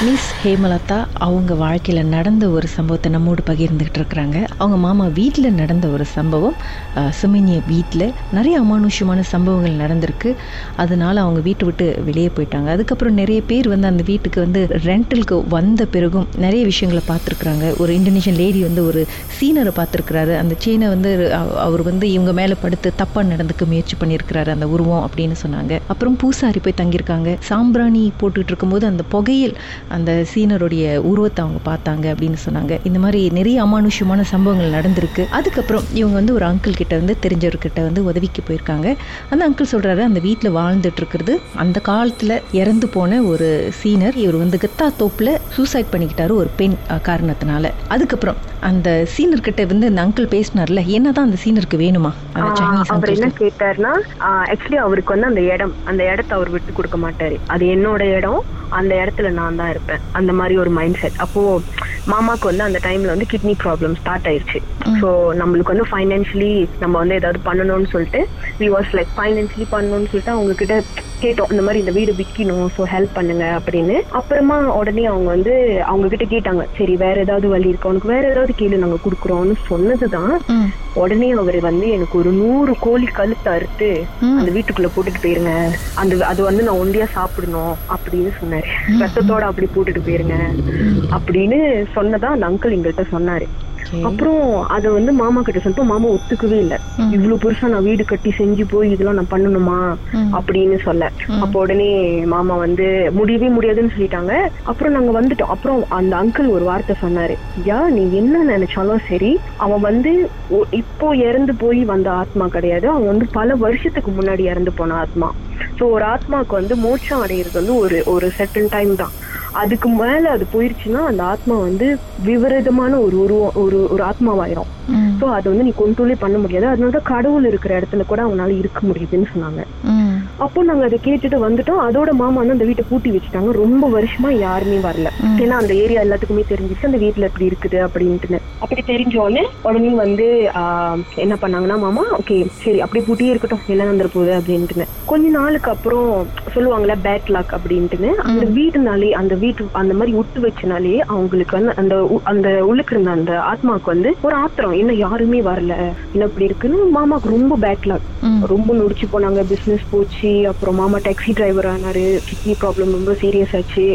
Miss Hemalatha அவங்க வாழ்க்கையில் நடந்த ஒரு சம்பவத்தை நம்மோடு பகிர்ந்துக்கிட்டு இருக்கிறாங்க. அவங்க மாமா வீட்டில் நடந்த ஒரு சம்பவம் சுமினிய வீட்டில் நிறைய அமானுஷ்யமான சம்பவங்கள் நடந்திருக்கு. அதனால அவங்க வீட்டை விட்டு வெளியே போயிட்டாங்க. அதுக்கப்புறம் நிறைய பேர் வந்து அந்த வீட்டுக்கு வந்து ரெண்டலுக்கு வந்த பிறகும் நிறைய விஷயங்களை பார்த்துருக்குறாங்க. ஒரு இந்தோனேஷியன் லேடி வந்து ஒரு சீனரை பார்த்துருக்குறாரு. அந்த சீனை வந்து அவர் வந்து இவங்க மேலே படுத்து தப்பாக நடந்துக்க முயற்சி பண்ணியிருக்கிறாரு. அந்த உருவம் அப்படின்னு சொன்னாங்க. அப்புறம் பூசாரி போய் தங்கியிருக்காங்க. சாம்பிராணி போட்டுக்கிட்டு இருக்கும்போது அந்த புகையில் அந்த சீனருடைய உருவத்தை அவங்க பார்த்தாங்க அப்படின்னு சொன்னாங்க. இந்த மாதிரி நிறைய அமானுஷ்யமான சம்பவங்கள் நடந்திருக்கு. அதுக்கப்புறம் இவங்க வந்து ஒரு அங்கிள் கிட்ட வந்து தெரிஞ்சவர்கிட்ட வந்து உதவிக்கு போயிருக்காங்க. அந்த அங்கிள் சொல்றாரு அந்த வீட்டில் வாழ்ந்துட்டு இருக்கிறது அந்த காலத்தில் இறந்து போன ஒரு சீனர் இவர் வந்து கத்தா தோப்புல சூசைட் பண்ணிக்கிட்டாரு ஒரு பெண் காரணத்தினால. அதுக்கப்புறம் அந்த சீனர் கிட்ட வந்து அந்த அங்கிள் பேசினார்ல என்னதான் அந்த சீனருக்கு வேணுமா? அந்த சைனீஸ் அவர் என்ன அங்கிள் கேட்டாருன்னா ஆக்சுவலி அவருக்கு வந்து அந்த இடம் அந்த இடத்த அவர் விட்டு கொடுக்க மாட்டாரு. அது என்னோட இடம் அந்த இடத்துல நான் தான் இருப்பேன். அந்த மாதிரி ஒரு மைண்ட் செட் அப்போ மாமாக்கு வந்து அந்த டைம்ல வந்து கிட்னி ப்ராப்ளம் ஸ்டார்ட் ஆயிருச்சு. ஸோ நம்மளுக்கு வந்து ஃபைனான்ஷியலி நம்ம வந்து ஏதாவது பண்ணணும்னு சொல்லிட்டு வி வாஸ் லைக் ஃபைனான்ஷியலி பண்ணணும்னு சொல்லிட்டு அவங்க கிட்ட கேட்டோம் இந்த மாதிரி இந்த வீடு விற்கணும் ஸோ ஹெல்ப் பண்ணுங்க அப்படின்னு. அப்புறமா உடனே அவங்க வந்து அவங்க கிட்ட கேட்டாங்க சரி வேற ஏதாவது வழி இருக்கா? உனக்கு வேற ஏதாவது கேள்வி நாங்க கொடுக்குறோம்னு சொன்னதுதான். உடனே அவர் வந்து எனக்கு ஒரு நூறு கோழி கழுத்து அறுத்து. அந்த வீட்டுக்குள்ள போட்டுட்டு போயிருங்க. அந்த அது வந்து நான் ஒண்டியா சாப்பிடணும் அப்படின்னு சொன்னாரு. ரத்தத்தோட அப்படி போட்டுட்டு போயிருங்க அப்படின்னு சொன்னதா அந்த அங்கிள் எங்கள்கிட்ட சொன்னாரு. அப்புறம் அத வந்து மாமா கிட்ட சொல்லிட்டு மாமா ஒத்துக்கவே இல்ல. இவ்வளவு பெருசா நான் வீடு கட்டி செஞ்சு போய் இதெல்லாம் நான் பண்ணணுமா. அப்படின்னு சொல்ல. அப்போ உடனே மாமா வந்து முடியவே முடியாதுன்னு சொல்லிட்டாங்க. அப்புறம் நாங்க வந்துட்டோம். அப்புறம் அந்த அங்கிள் ஒரு வார்த்தை சொன்னாரு. யா நீ என்ன நினைச்சாலும் சரி அவன் வந்து இப்போ இறந்து போய் வந்த ஆத்மா கிடையாது. அவன் வந்து பல வருஷத்துக்கு முன்னாடி இறந்து போன ஆத்மா. சோ ஒரு ஆத்மாக்கு வந்து மோட்சம் அடையிறது வந்து ஒரு ஒரு செட்டன் டைம் தான். அதுக்கு மேல அது போயிருச்சுன்னா அந்த ஆத்மா வந்து விபரீதமான ஒரு உருவம் ஒரு ஒரு ஆத்மாவாயிரும். சோ அது வந்து நீ கொண்டோலே பண்ண முடியாது. அதனாலதான் கடவுள் இருக்கிற இடத்துல கூட அவனால இருக்க முடியுதுன்னு சொன்னாங்க. அப்போ நாங்க அதை கேட்டுட்டு வந்துட்டோம். அதோட மாமா வந்து அந்த வீட்டை பூட்டி வச்சுட்டாங்க. ரொம்ப வருஷமா யாருமே வரல. ஏன்னா அந்த ஏரியா எல்லாத்துக்குமே தெரிஞ்சிச்சு. அந்த வீட்டுல இப்படி இருக்குது அப்படின்ட்டு அப்படி தெரிஞ்ச உடனே உடனே வந்து என்ன பண்ணாங்கன்னா மாமா ஓகே சரி அப்படியே பூட்டியே இருக்கட்டும். என்ன வந்துட போகுது? அப்படின்ட்டு கொஞ்ச நாளுக்கு அப்புறம் சொல்லுவாங்கல்ல பேட் லாக் அப்படின்ட்டுன்னு. அந்த வீடுனாலே அந்த வீட்டு அந்த மாதிரி விட்டு வச்சனாலே அவங்களுக்கு வந்து அந்த அந்த உள்ளுக்கு இருந்த அந்த ஆத்மாவுக்கு வந்து ஒரு ஆத்திரம். என்ன யாருமே வரல. என்ன இப்படி இருக்குன்னு. மாமாக்கு ரொம்ப பேட் லாக். ரொம்ப நொடிச்சு போனாங்க. பிசினஸ் போச்சு. அப்புறம் மாமா டாக்ஸி டிரைவர் ஆனாரு. கிட்னி ப்ராப்ளம் ரொம்ப சீரியஸ் ஆச்சு.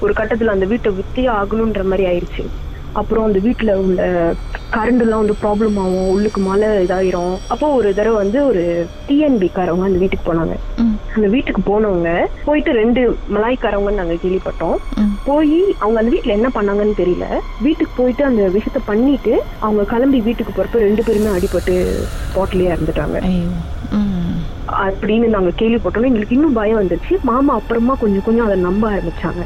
ஒரு கட்டத்துல அந்த வீட்டை வித்தே ஆகணுன்ற மாதிரி ஆயிருச்சு. அப்புறம் அந்த வீட்டுல உள்ள கரண்ட் எல்லாம் வந்து ப்ராப்ளம் ஆகும். உள்ளுக்கு மழை இதாயிரும். அப்போ ஒரு தடவை வந்து ஒரு டிஎன்பி காரவங்க அந்த வீட்டுக்கு போனாங்க. அந்த வீட்டுக்கு போனவங்க போயிட்டு ரெண்டு மலாய்க்காரவங்கன்னு நாங்க கேள்விப்பட்டோம். போய் அவங்க அந்த வீட்ல என்ன பண்ணாங்கன்னு தெரியல. வீட்டுக்கு போயிட்டு அந்த விஷயத்த பண்ணிட்டு அவங்க கிளம்பி வீட்டுக்கு போறப்ப ரெண்டு பேருமே அடிபட்டு ஸ்பாட்லயே இறந்துட்டாங்க. அப்படின்னு நாங்க கேள்விப்பட்டோம் எங்களுக்கு இன்னும் பயம் வந்துருச்சு. மாமா அப்புறமா கொஞ்சம் கொஞ்சம் அதை நம்ப ஆரம்பிச்சாங்க.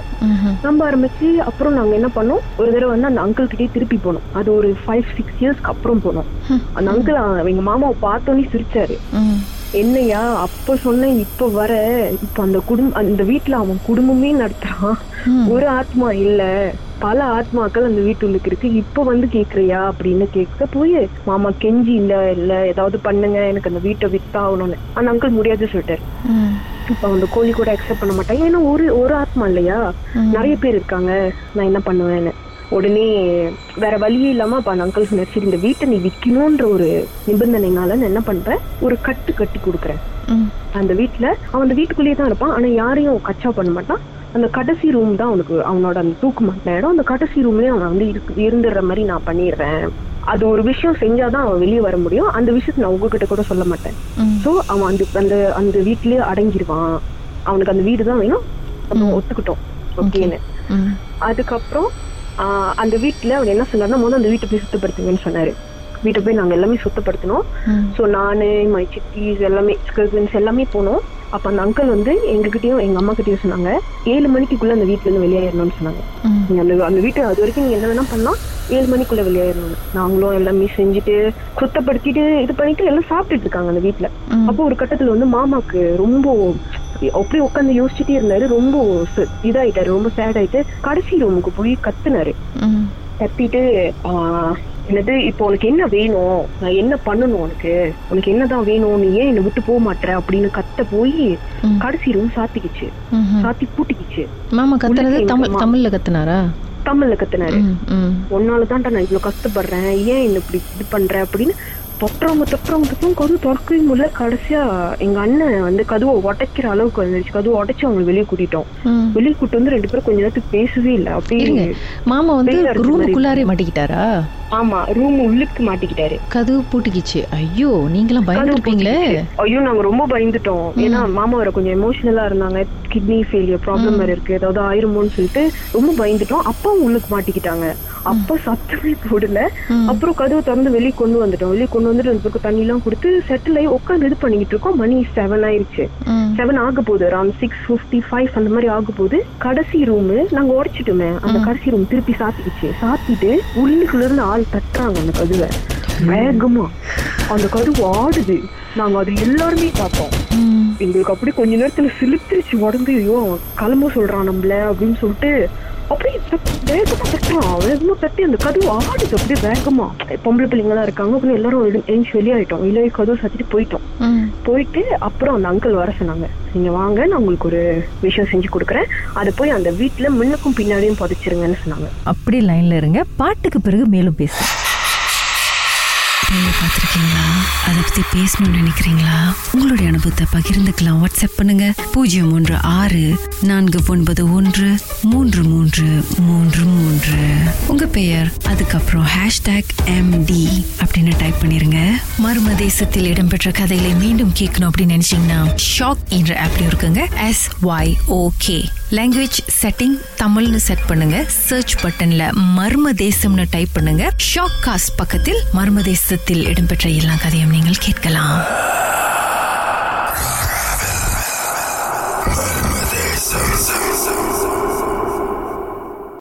நம்ப ஆரம்பிச்சு அப்புறம் நாங்க என்ன பண்ணோம்? ஒரு தடவை வந்து அந்த அங்கிள் கிட்டே திருப்பி போனோம். அது ஒரு ஃபைவ் சிக்ஸ் இயர்ஸ்க்கு அப்புறம் போனோம். அந்த அங்கிள் எங்க மாமாவை பார்த்தோன்னே சிரிச்சாரு. என்னையா அப்ப சொன்ன இப்ப வர. இப்ப அந்த குடும்பம் அந்த வீட்டுல அவன் குடும்பமே நடத்துறான். ஒரு ஆத்மா இல்ல. பல ஆத்மாக்கள் அந்த வீட்டுள்ளுக்கு இருக்கு. இப்ப வந்து கேக்குறியா அப்படின்னு கேட்க போய் மாமா கெஞ்சி இல்ல இல்ல ஏதாவது பண்ணுங்க. எனக்கு அந்த வீட்டை வித்தாகணும்னு. அந்த அங்கிள் முடியாது சொல்லிட்டாரு. இப்ப அந்த கோழி கூட அக்செப்ட் பண்ண மாட்டாங்க ஏன்னா ஒரு ஒரு ஆத்மா இல்லையா. நிறைய பேர் இருக்காங்க. நான் என்ன பண்ணுவேன்னு. உடனே வேற வழியே இல்லாம அப்ப அந்த அங்கிள் சொன்னார் சரி இந்த வீட்டை நீ விக்கணும்ன்ற ஒரு நிபந்தனைனால நான் என்ன பண்றேன்? ஒரு கட்டு கட்டி கொடுக்குறேன். அந்த வீட்ல அவன் அந்த வீட்டுக்குள்ளேயே தான் இருப்பான். ஆனா யாரையும் கச்சா பண்ண மாட்டான். அந்த கடைசி ரூம் தான் அவனுக்கு அவனோட அந்த தூக்கு மாட்டின இடம். அந்த கடைசி ரூம்லயே அவன் வந்து இருந்துடுற மாதிரி நான் பண்ணிடுறேன். அது ஒரு விஷயம் செஞ்சாதான் அவன் வெளியே வர முடியும். அந்த விஷயத்தை நான் உங்ககிட்ட கூட சொல்ல மாட்டேன். சோ அவன் அந்த அந்த அந்த வீட்லயே அடங்கிடுவான் அவனுக்கு அந்த வீடு தான் வேணும். ஒத்துக்கிட்டோம். ஓகேன்னு. அதுக்கப்புறம் அந்த வீட்ல அவன் என்ன சொன்னார்னா முதல்ல அந்த வீட்டை போய் சுத்தப்படுத்துங்கன்னு சொன்னாரு. வீட்டை போய் நாங்க எல்லாமே சுத்தப்படுத்தினோம். ஸோ நானு மை சித்திஸ் எல்லாமே கசின்ஸ் எல்லாமே போனோம். அப்ப அந்த அங்கிள் வந்து எங்ககிட்டயும் எங்க அம்மா கிட்டயும் சொன்னாங்க ஏழு மணிக்குள்ள அந்த வீட்ல இருந்து வெளியேறணும்னு சொன்னாங்க. அந்த அந்த வீட்டு அது வரைக்கும் நீங்க என்ன வேணா பண்ணலாம் ஏழு மணிக்குள்ள வெளியேறணும். நாங்களும் எல்லாமே செஞ்சுட்டு சுத்தப்படுத்திட்டு இது பண்ணிட்டு எல்லாம் சாப்பிட்டுட்டு இருக்காங்க அந்த வீட்ல. ம். அப்போ ஒரு கட்டத்துல வந்து மாமாக்கு ரொம்ப அப்படியே உட்காந்து யோசிச்சுட்டே இருந்தாரு. ரொம்ப இதாயிட்டாரு. ரொம்ப சேட் ஆயிட்டு கடைசி ரூமுக்கு போய் கத்துனாரு. கத்திட்டு என்னது இப்போ உனக்கு என்ன வேணும்? நான் என்ன பண்ணணும் உனக்கு? உனக்கு என்னதான் வேணும்? நீ ஏன் என்னை விட்டு போக மாட்டற? அப்படின்னு கத்த போய். கடைசி ரூம் சாத்திக்கிச்சு. சாத்தி பூட்டிக்கிச்சு. மாமா கத்துனது உள்ளே தமிழ் தமிழ்ல கத்துனாரா? தமிழ்ல கத்துனாரு. உன்னாலதான்டா நான் இவ்வளவு கஷ்டப்படுறேன். ஏன் என்ன இப்படி இது பண்ற? அப்படின்னு தொட்டுறவங்க தொட்டுறவங்க தொட்டுறவங்க கதவு திறக்கவே முடியல கடைசியா எங்க அண்ணன் வந்து கதவை உடைக்கிற அளவுக்கு வந்துருச்சு. கதவை உடைச்சு அவங்க வெளியே கூட்டிட்டோம். வெளியே கூட்டு வந்து ரெண்டு பேரும் கொஞ்ச நேரத்துக்கு பேசவே இல்லை. அப்படியே மாமா வந்து ரூமுக்குள்ளாரே மாட்டிக்கிட்டாரா? ஆமா. ரூம் உள்ளுக்கு மாட்டிக்கிட்டாரு. கதவு பூட்டிக்கிச்சு. ஐயோ நீங்களாம் பயந்துருப்பீங்களே. ஐயோ நாங்க ரொம்ப பயந்துட்டோம். ஏன்னா மாமா வர கொஞ்சம் எமோஷனலா இருந்தாங்க. கிட்னி ஃபெயிலியர் ப்ராப்ளம் வேற இருக்கு. ஏதாவது ஆயிருமோன்னு சொல்லிட்டு ரொம்ப பயந்துட்டோம். அப்பா உள்ளுக்கு மாட்டிக்கிட்டாங்க. அப்பா சத்தமே போடல. அப்புறம் கதவு திறந்து வெளியே கொண்டு வந்துட்டோம். வெளியே கொண்டு வந்துட்டு ரெண்டு பேருக்கு தண்ணி எல்லாம் கொடுத்து செட்டில் ஆகி உட்காந்து இது பண்ணிக்கிட்டு இருக்கோம். மணி செவன் ஆயிருச்சு. செவன் ஆக போகுது அரௌண்ட் சிக்ஸ் ஃபிஃப்டி ஃபைவ் அந்த மாதிரி ஆக போகுது கடைசி ரூம் நாங்க உடைச்சிட்டோமே. அந்த கடைசி ரூம் திருப்பி சாத்திக்கிச்சு. சாத்திட்டு உள்ளுக்குள்ள இருந்து ஆள் தட்டுறாங்க அந்த கதவை. வேகமா. அந்த கதவு ஆடுது. நாங்க அது எல்லாருமே பார்த்தோம். எங்களுக்கு அப்படி கொஞ்ச நேரத்துல சிலுத்துருச்சு உடம்பு ஐயோ கிளம்ப சொல்றான் நம்மள அப்படின்னு சொல்லிட்டு வேகமா தட்டுறான் வேகமா தட்டி அந்த கதவு ஆடுது அப்படியே வேகமா பொம்பளை பிள்ளைங்க எல்லாம் இருக்காங்க அப்புறம் எல்லாரும் எழுந்து வெளியாயிட்டோம் வெளியே கதவு சாத்திட்டு போயிட்டோம். போயிட்டு அப்புறம் அந்த அங்கிள் வர சொன்னாங்க. நீங்க வாங்க நான் உங்களுக்கு ஒரு விஷயம் செஞ்சு கொடுக்குறேன். அதை போய் அந்த வீட்டுல முன்னுக்கும் பின்னாடியும் புதைச்சிருங்கன்னு சொன்னாங்க. அப்படி லைன்ல இருங்க. பாட்டுக்கு பிறகு மேலும் பேசு பேயை பார்த்துருக்கீங்களா? அதை பத்தி பேசணும்னு நினைக்கிறீங்களா? உங்களுடைய அனுபவத்தை பகிர்ந்துக்கலாம். வாட்ஸ்அப் பண்ணுங்க. பூஜ்ஜியம் ஒன்று ஆறு நான்கு ஒன்பது ஒன்று மூன்று மூன்று மூன்று மூன்று. உங்க பெயர் அதுக்கப்புறம் ஹேஷ்டேக் எம்டி அப்படின்னு டைப் பண்ணிருங்க. மர்ம தேசத்தில் இடம்பெற்ற கதைகளை மீண்டும் கேட்கணும் அப்படின்னு நினைச்சீங்கன்னா ஷாக் என்ற ஆப்லயும் இருக்குங்க. S Y O K language setting தமிழ்னு செட் பண்ணுங்க. சர்ச் பட்டன்ல மர்ம தேசம்னு டைப் பண்ணுங்க. ஷாக் காஸ்ட் பக்கத்தில் மர்ம தேசத்தில் இடம்பெற்ற எல்லா கதையும் நீங்கள் கேட்கலாம்.